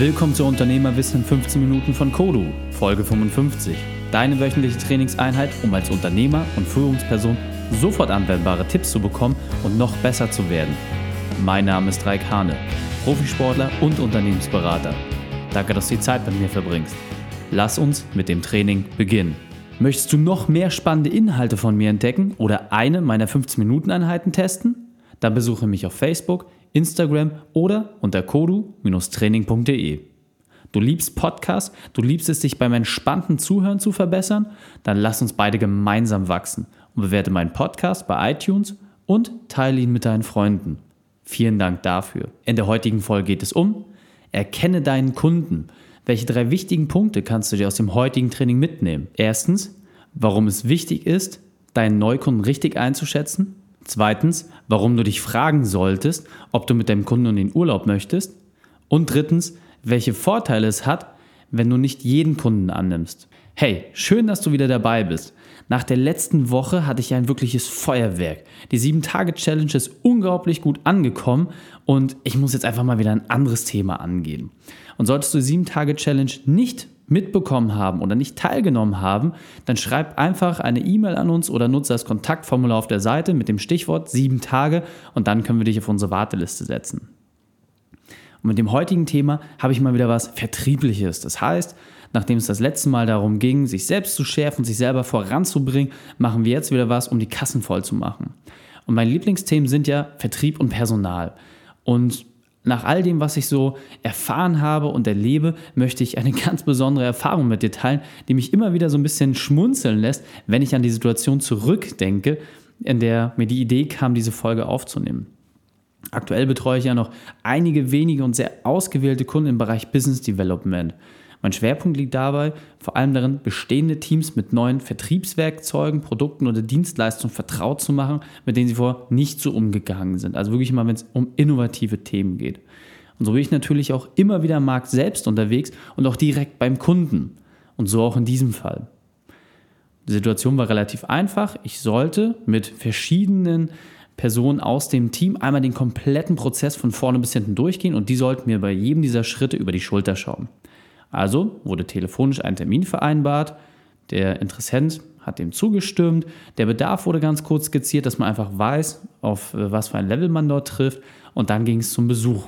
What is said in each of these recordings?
Willkommen zu Unternehmerwissen in 15 Minuten von Kodu, Folge 55. Deine wöchentliche Trainingseinheit, um als Unternehmer und Führungsperson sofort anwendbare Tipps zu bekommen und noch besser zu werden. Mein Name ist Raik Hane, Profisportler und Unternehmensberater. Danke, dass du die Zeit mit mir verbringst. Lass uns mit dem Training beginnen. Möchtest du noch mehr spannende Inhalte von mir entdecken oder eine meiner 15-Minuten-Einheiten testen? Dann besuche mich auf Facebook, Instagram oder unter kodu-training.de. Du liebst Podcasts, du liebst es, dich beim entspannten Zuhören zu verbessern? Dann lass uns beide gemeinsam wachsen und bewerte meinen Podcast bei iTunes und teile ihn mit deinen Freunden. Vielen Dank dafür. In der heutigen Folge geht es um Erkenne deinen Kunden. Welche drei wichtigen Punkte kannst du dir aus dem heutigen Training mitnehmen? Erstens, warum es wichtig ist, deinen Neukunden richtig einzuschätzen. Zweitens, warum du dich fragen solltest, ob du mit deinem Kunden in den Urlaub möchtest. Und drittens, welche Vorteile es hat, wenn du nicht jeden Kunden annimmst. Hey, schön, dass du wieder dabei bist. Nach der letzten Woche hatte ich ein wirkliches Feuerwerk. Die 7-Tage-Challenge ist unglaublich gut angekommen und ich muss jetzt einfach mal wieder ein anderes Thema angehen. Und solltest du die 7-Tage-Challenge nicht mitbekommen haben oder nicht teilgenommen haben, dann schreib einfach eine E-Mail an uns oder nutze das Kontaktformular auf der Seite mit dem Stichwort sieben Tage und dann können wir dich auf unsere Warteliste setzen. Und mit dem heutigen Thema habe ich mal wieder was Vertriebliches. Das heißt, nachdem es das letzte Mal darum ging, sich selbst zu schärfen, sich selber voranzubringen, machen wir jetzt wieder was, um die Kassen voll zu machen. Und meine Lieblingsthemen sind ja Vertrieb und Personal. Und nach all dem, was ich so erfahren habe und erlebe, möchte ich eine ganz besondere Erfahrung mit dir teilen, die mich immer wieder so ein bisschen schmunzeln lässt, wenn ich an die Situation zurückdenke, in der mir die Idee kam, diese Folge aufzunehmen. Aktuell betreue ich ja noch einige wenige und sehr ausgewählte Kunden im Bereich Business Development. Mein Schwerpunkt liegt dabei vor allem darin, bestehende Teams mit neuen Vertriebswerkzeugen, Produkten oder Dienstleistungen vertraut zu machen, mit denen sie vorher nicht so umgegangen sind. Also wirklich immer, wenn es um innovative Themen geht. Und so bin ich natürlich auch immer wieder am Markt selbst unterwegs und auch direkt beim Kunden. Und so auch in diesem Fall. Die Situation war relativ einfach. Ich sollte mit verschiedenen Personen aus dem Team einmal den kompletten Prozess von vorne bis hinten durchgehen und die sollten mir bei jedem dieser Schritte über die Schulter schauen. Also wurde telefonisch ein Termin vereinbart, der Interessent hat dem zugestimmt, der Bedarf wurde ganz kurz skizziert, dass man einfach weiß, auf äh, was für ein Level man dort trifft und dann ging es zum Besuch.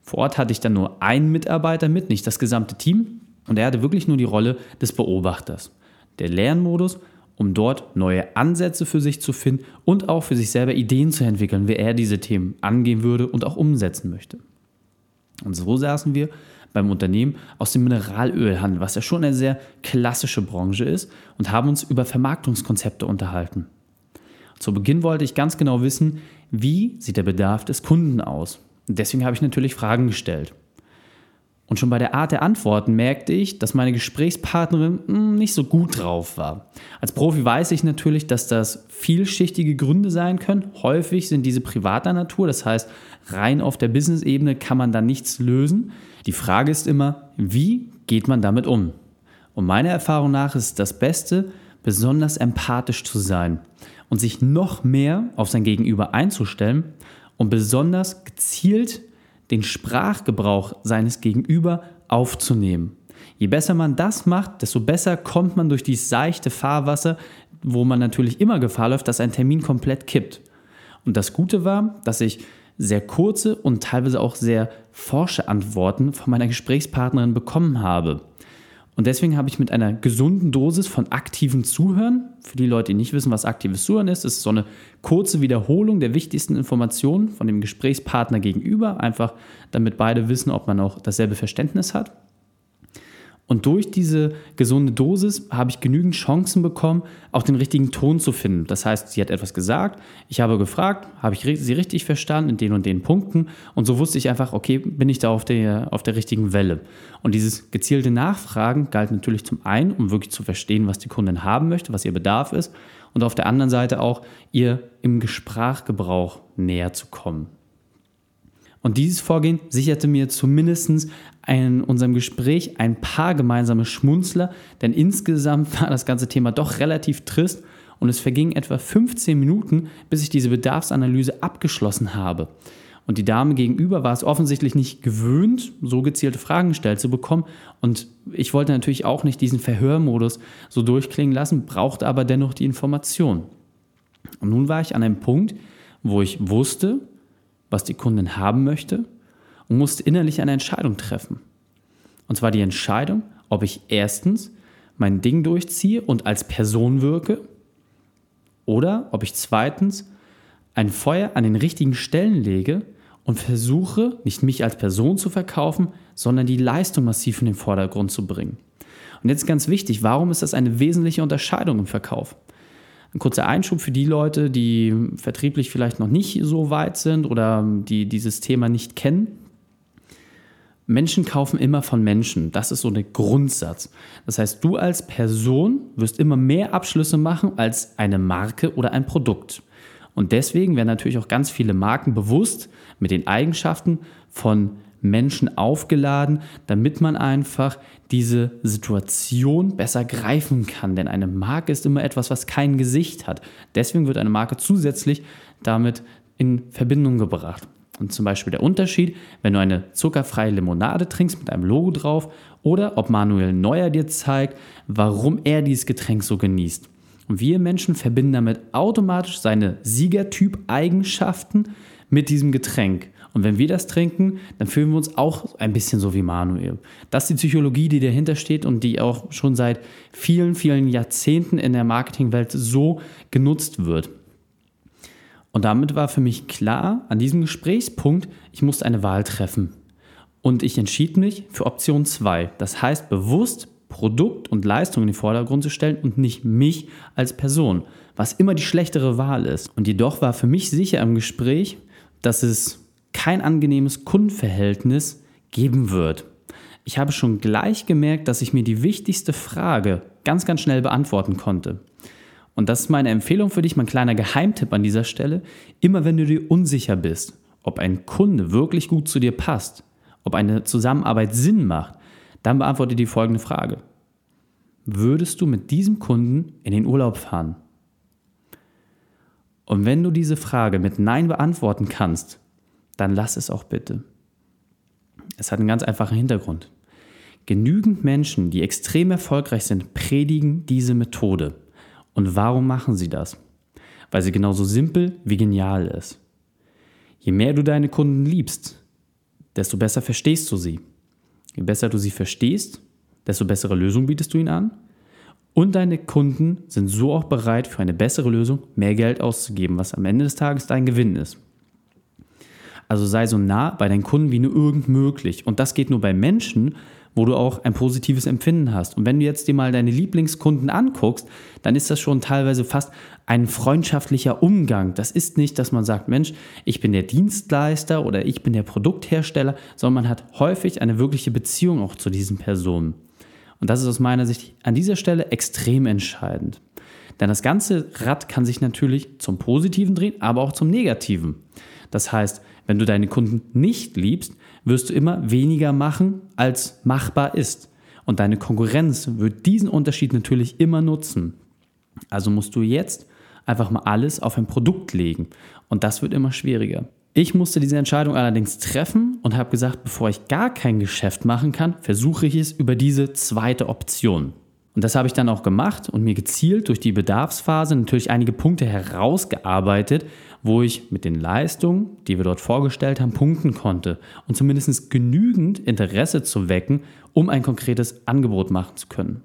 Vor Ort hatte ich dann nur einen Mitarbeiter mit, nicht das gesamte Team und er hatte wirklich nur die Rolle des Beobachters. Der Lernmodus, um dort neue Ansätze für sich zu finden und auch für sich selber Ideen zu entwickeln, wie er diese Themen angehen würde und auch umsetzen möchte. Und so saßen wir beim Unternehmen aus dem Mineralölhandel, was ja schon eine sehr klassische Branche ist, und haben uns über Vermarktungskonzepte unterhalten. Zu Beginn wollte ich ganz genau wissen, wie sieht der Bedarf des Kunden aus. Und deswegen habe ich natürlich Fragen gestellt. Und schon bei der Art der Antworten merkte ich, dass meine Gesprächspartnerin hm, nicht so gut drauf war. Als Profi weiß ich natürlich, dass das vielschichtige Gründe sein können. Häufig sind diese privater Natur, das heißt, rein auf der Business-Ebene kann man da nichts lösen. Die Frage ist immer, wie geht man damit um? Und meiner Erfahrung nach ist das Beste, besonders empathisch zu sein und sich noch mehr auf sein Gegenüber einzustellen und besonders gezielt den Sprachgebrauch seines Gegenüber aufzunehmen. Je besser man das macht, desto besser kommt man durch dieses seichte Fahrwasser, wo man natürlich immer Gefahr läuft, dass ein Termin komplett kippt. Und das Gute war, dass ich sehr kurze und teilweise auch sehr forsche Antworten von meiner Gesprächspartnerin bekommen habe. Und deswegen habe ich mit einer gesunden Dosis von aktivem Zuhören, für die Leute, die nicht wissen, was aktives Zuhören ist, ist so eine kurze Wiederholung der wichtigsten Informationen von dem Gesprächspartner gegenüber, einfach damit beide wissen, ob man auch dasselbe Verständnis hat. Und durch diese gesunde Dosis habe ich genügend Chancen bekommen, auch den richtigen Ton zu finden. Das heißt, sie hat etwas gesagt, ich habe gefragt, habe ich sie richtig verstanden in den und den Punkten und so wusste ich einfach, okay, bin ich da auf der, auf der richtigen Welle. Und dieses gezielte Nachfragen galt natürlich zum einen, um wirklich zu verstehen, was die Kundin haben möchte, was ihr Bedarf ist und auf der anderen Seite auch, ihr im Sprachgebrauch näher zu kommen. Und dieses Vorgehen sicherte mir zumindest in unserem Gespräch ein paar gemeinsame Schmunzler, denn insgesamt war das ganze Thema doch relativ trist und es vergingen etwa 15 Minuten, bis ich diese Bedarfsanalyse abgeschlossen habe. Und die Dame gegenüber war es offensichtlich nicht gewöhnt, so gezielte Fragen gestellt zu bekommen. Und ich wollte natürlich auch nicht diesen Verhörmodus so durchklingen lassen, brauchte aber dennoch die Information. Und nun war ich an einem Punkt, wo ich wusste, was die Kundin haben möchte und musste innerlich eine Entscheidung treffen. Und zwar die Entscheidung, ob ich erstens mein Ding durchziehe und als Person wirke oder ob ich zweitens ein Feuer an den richtigen Stellen lege und versuche, nicht mich als Person zu verkaufen, sondern die Leistung massiv in den Vordergrund zu bringen. Und jetzt ganz wichtig, warum ist das eine wesentliche Unterscheidung im Verkauf? Ein kurzer Einschub für die Leute, die vertrieblich vielleicht noch nicht so weit sind oder die dieses Thema nicht kennen. Menschen kaufen immer von Menschen. Das ist so der Grundsatz. Das heißt, du als Person wirst immer mehr Abschlüsse machen als eine Marke oder ein Produkt. Und deswegen werden natürlich auch ganz viele Marken bewusst mit den Eigenschaften von Menschen aufgeladen, damit man einfach diese Situation besser greifen kann. Denn eine Marke ist immer etwas, was kein Gesicht hat. Deswegen wird eine Marke zusätzlich damit in Verbindung gebracht. Und zum Beispiel der Unterschied, wenn du eine zuckerfreie Limonade trinkst mit einem Logo drauf oder ob Manuel Neuer dir zeigt, warum er dieses Getränk so genießt. Und wir Menschen verbinden damit automatisch seine Siegertyp-Eigenschaften mit diesem Getränk. Und wenn wir das trinken, dann fühlen wir uns auch ein bisschen so wie Manuel. Das ist die Psychologie, die dahinter steht und die auch schon seit vielen, vielen Jahrzehnten in der Marketingwelt so genutzt wird. Und damit war für mich klar, an diesem Gesprächspunkt, ich musste eine Wahl treffen. Und ich entschied mich für Option 2. Das heißt, bewusst Produkt und Leistung in den Vordergrund zu stellen und nicht mich als Person, was immer die schlechtere Wahl ist. Und jedoch war für mich sicher im Gespräch, dass es kein angenehmes Kundenverhältnis geben wird. Ich habe schon gleich gemerkt, dass ich mir die wichtigste Frage ganz, ganz schnell beantworten konnte. Und das ist meine Empfehlung für dich, mein kleiner Geheimtipp an dieser Stelle. Immer wenn du dir unsicher bist, ob ein Kunde wirklich gut zu dir passt, ob eine Zusammenarbeit Sinn macht, dann beantworte die folgende Frage. Würdest du mit diesem Kunden in den Urlaub fahren? Und wenn du diese Frage mit Nein beantworten kannst, dann lass es auch bitte. Es hat einen ganz einfachen Hintergrund. Genügend Menschen, die extrem erfolgreich sind, predigen diese Methode. Und warum machen sie das? Weil sie genauso simpel wie genial ist. Je mehr du deine Kunden liebst, desto besser verstehst du sie. Je besser du sie verstehst, desto bessere Lösungen bietest du ihnen an. Und deine Kunden sind so auch bereit, für eine bessere Lösung mehr Geld auszugeben, was am Ende des Tages dein Gewinn ist. Also sei so nah bei deinen Kunden wie nur irgend möglich. Und das geht nur bei Menschen, wo du auch ein positives Empfinden hast. Und wenn du jetzt dir mal deine Lieblingskunden anguckst, dann ist das schon teilweise fast ein freundschaftlicher Umgang. Das ist nicht, dass man sagt, Mensch, ich bin der Dienstleister oder ich bin der Produkthersteller, sondern man hat häufig eine wirkliche Beziehung auch zu diesen Personen. Und das ist aus meiner Sicht an dieser Stelle extrem entscheidend. Denn das ganze Rad kann sich natürlich zum Positiven drehen, aber auch zum Negativen. Das heißt, wenn du deine Kunden nicht liebst, wirst du immer weniger machen, als machbar ist. Und deine Konkurrenz wird diesen Unterschied natürlich immer nutzen. Also musst du jetzt einfach mal alles auf ein Produkt legen. Und das wird immer schwieriger. Ich musste diese Entscheidung allerdings treffen und habe gesagt, bevor ich gar kein Geschäft machen kann, versuche ich es über diese zweite Option. Und das habe ich dann auch gemacht und mir gezielt durch die Bedarfsphase natürlich einige Punkte herausgearbeitet, wo ich mit den Leistungen, die wir dort vorgestellt haben, punkten konnte und zumindest genügend Interesse zu wecken, um ein konkretes Angebot machen zu können.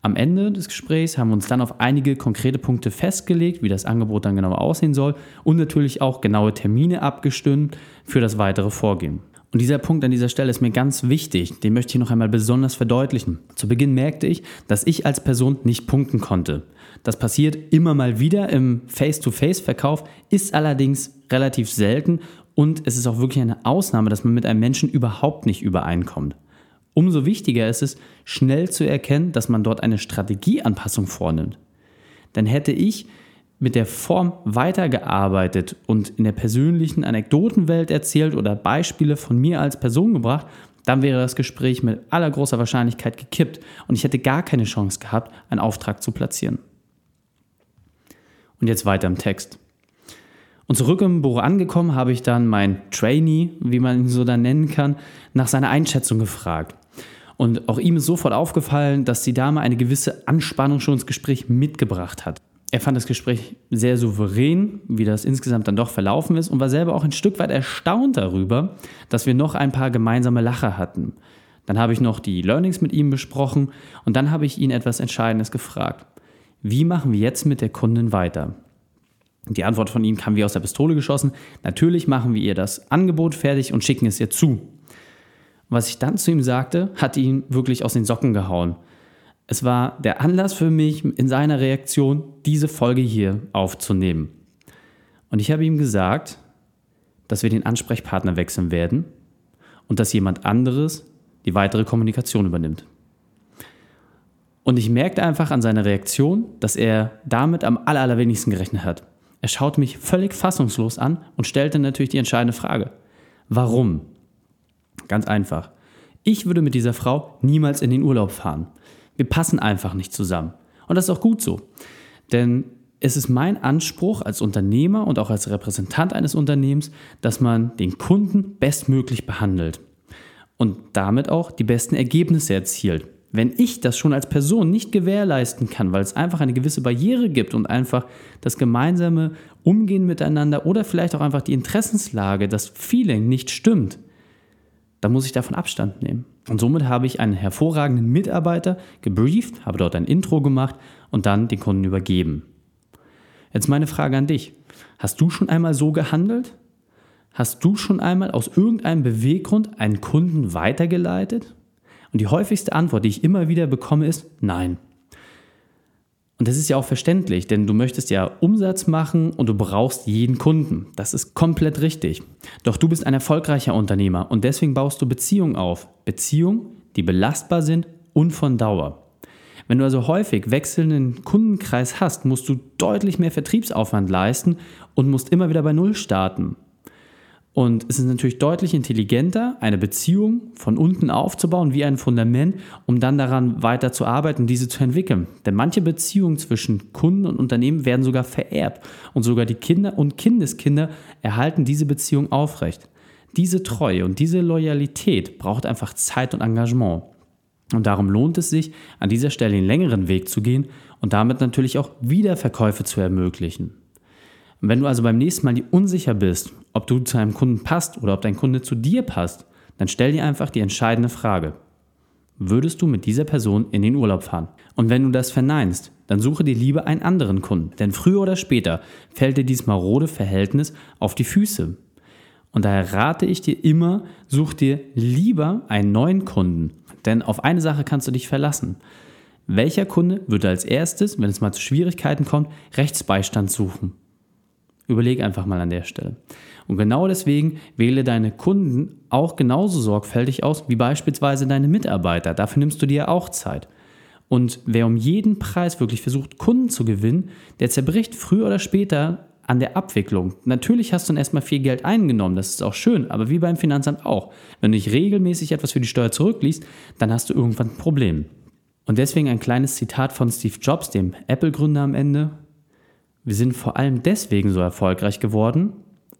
Am Ende des Gesprächs haben wir uns dann auf einige konkrete Punkte festgelegt, wie das Angebot dann genau aussehen soll und natürlich auch genaue Termine abgestimmt für das weitere Vorgehen. Und dieser Punkt an dieser Stelle ist mir ganz wichtig, den möchte ich noch einmal besonders verdeutlichen. Zu Beginn merkte ich, dass ich als Person nicht punkten konnte. Das passiert immer mal wieder im Face-to-Face-Verkauf, ist allerdings relativ selten und es ist auch wirklich eine Ausnahme, dass man mit einem Menschen überhaupt nicht übereinkommt. Umso wichtiger ist es, schnell zu erkennen, dass man dort eine Strategieanpassung vornimmt. Denn hätte ich mit der Form weitergearbeitet und in der persönlichen Anekdotenwelt erzählt oder Beispiele von mir als Person gebracht, dann wäre das Gespräch mit aller großer Wahrscheinlichkeit gekippt und ich hätte gar keine Chance gehabt, einen Auftrag zu platzieren. Und jetzt weiter im Text. Und zurück im Büro angekommen, habe ich dann mein Trainee, wie man ihn so dann nennen kann, nach seiner Einschätzung gefragt. Und auch ihm ist sofort aufgefallen, dass die Dame eine gewisse Anspannung schon ins Gespräch mitgebracht hat. Er fand das Gespräch sehr souverän, wie das insgesamt dann doch verlaufen ist und war selber auch ein Stück weit erstaunt darüber, dass wir noch ein paar gemeinsame Lacher hatten. Dann habe ich noch die Learnings mit ihm besprochen und dann habe ich ihn etwas Entscheidendes gefragt. Wie machen wir jetzt mit der Kundin weiter? Die Antwort von ihm kam wie aus der Pistole geschossen. Natürlich machen wir ihr das Angebot fertig und schicken es ihr zu. Was ich dann zu ihm sagte, hat ihn wirklich aus den Socken gehauen. Es war der Anlass für mich, in seiner Reaktion diese Folge hier aufzunehmen. Und ich habe ihm gesagt, dass wir den Ansprechpartner wechseln werden und dass jemand anderes die weitere Kommunikation übernimmt. Und ich merkte einfach an seiner Reaktion, dass er damit am allerwenigsten gerechnet hat. Er schaute mich völlig fassungslos an und stellte natürlich die entscheidende Frage. Warum? Ganz einfach. Ich würde mit dieser Frau niemals in den Urlaub fahren. Wir passen einfach nicht zusammen. Und das ist auch gut so. Denn es ist mein Anspruch als Unternehmer und auch als Repräsentant eines Unternehmens, dass man den Kunden bestmöglich behandelt und damit auch die besten Ergebnisse erzielt. Wenn ich das schon als Person nicht gewährleisten kann, weil es einfach eine gewisse Barriere gibt und einfach das gemeinsame Umgehen miteinander oder vielleicht auch einfach die Interessenslage, das Feeling nicht stimmt, dann muss ich davon Abstand nehmen. Und somit habe ich einen hervorragenden Mitarbeiter gebrieft, habe dort ein Intro gemacht und dann den Kunden übergeben. Jetzt meine Frage an dich. Hast du schon einmal so gehandelt? Hast du schon einmal aus irgendeinem Beweggrund einen Kunden weitergeleitet? Und die häufigste Antwort, die ich immer wieder bekomme, ist nein. Und das ist ja auch verständlich, denn du möchtest ja Umsatz machen und du brauchst jeden Kunden. Das ist komplett richtig. Doch du bist ein erfolgreicher Unternehmer und deswegen baust du Beziehungen auf. Beziehungen, die belastbar sind und von Dauer. Wenn du also häufig wechselnden Kundenkreis hast, musst du deutlich mehr Vertriebsaufwand leisten und musst immer wieder bei Null starten. Und es ist natürlich deutlich intelligenter, eine Beziehung von unten aufzubauen wie ein Fundament, um dann daran weiter zu arbeiten, diese zu entwickeln. Denn manche Beziehungen zwischen Kunden und Unternehmen werden sogar vererbt und sogar die Kinder und Kindeskinder erhalten diese Beziehung aufrecht. Diese Treue und diese Loyalität braucht einfach Zeit und Engagement. Und darum lohnt es sich, an dieser Stelle den längeren Weg zu gehen und damit natürlich auch Wiederverkäufe zu ermöglichen. Wenn du also beim nächsten Mal dir unsicher bist, ob du zu einem Kunden passt oder ob dein Kunde zu dir passt, dann stell dir einfach die entscheidende Frage. Würdest du mit dieser Person in den Urlaub fahren? Und wenn du das verneinst, dann suche dir lieber einen anderen Kunden, denn früher oder später fällt dir dieses marode Verhältnis auf die Füße. Und daher rate ich dir immer, such dir lieber einen neuen Kunden, denn auf eine Sache kannst du dich verlassen. Welcher Kunde würde als erstes, wenn es mal zu Schwierigkeiten kommt, Rechtsbeistand suchen? Überleg einfach mal an der Stelle. Und genau deswegen wähle deine Kunden auch genauso sorgfältig aus wie beispielsweise deine Mitarbeiter. Dafür nimmst du dir auch Zeit. Und wer um jeden Preis wirklich versucht, Kunden zu gewinnen, der zerbricht früher oder später an der Abwicklung. Natürlich hast du dann erstmal viel Geld eingenommen, das ist auch schön, aber wie beim Finanzamt auch. Wenn du nicht regelmäßig etwas für die Steuer zurückliest, dann hast du irgendwann ein Problem. Und deswegen ein kleines Zitat von Steve Jobs, dem Apple-Gründer am Ende. Wir sind vor allem deswegen so erfolgreich geworden,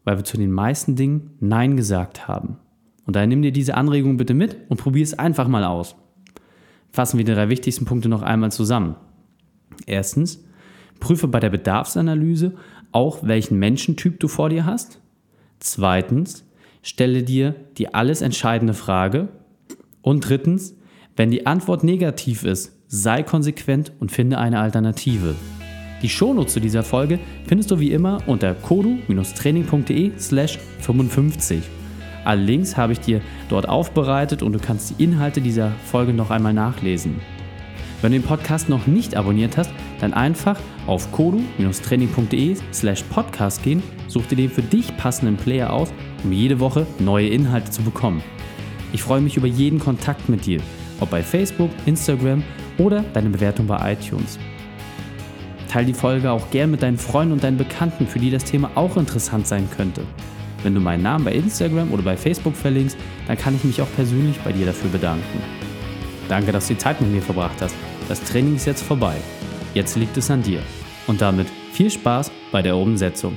weil wir zu den meisten Dingen Nein gesagt haben. Und daher nimm dir diese Anregung bitte mit und probier es einfach mal aus. Fassen wir die drei wichtigsten Punkte noch einmal zusammen. Erstens, prüfe bei der Bedarfsanalyse auch, welchen Menschentyp du vor dir hast. Zweitens, stelle dir die alles entscheidende Frage. Und drittens, wenn die Antwort negativ ist, sei konsequent und finde eine Alternative. Die Shownotes zu dieser Folge findest du wie immer unter kodu-training.de slash 55. Alle Links habe ich dir dort aufbereitet und du kannst die Inhalte dieser Folge noch einmal nachlesen. Wenn du den Podcast noch nicht abonniert hast, dann einfach auf kodu-training.de slash podcast gehen, such dir den für dich passenden Player aus, um jede Woche neue Inhalte zu bekommen. Ich freue mich über jeden Kontakt mit dir, ob bei Facebook, Instagram oder deine Bewertung bei iTunes. Teil die Folge auch gern mit deinen Freunden und deinen Bekannten, für die das Thema auch interessant sein könnte. Wenn du meinen Namen bei Instagram oder bei Facebook verlinkst, dann kann ich mich auch persönlich bei dir dafür bedanken. Danke, dass du die Zeit mit mir verbracht hast. Das Training ist jetzt vorbei. Jetzt liegt es an dir. Und damit viel Spaß bei der Umsetzung.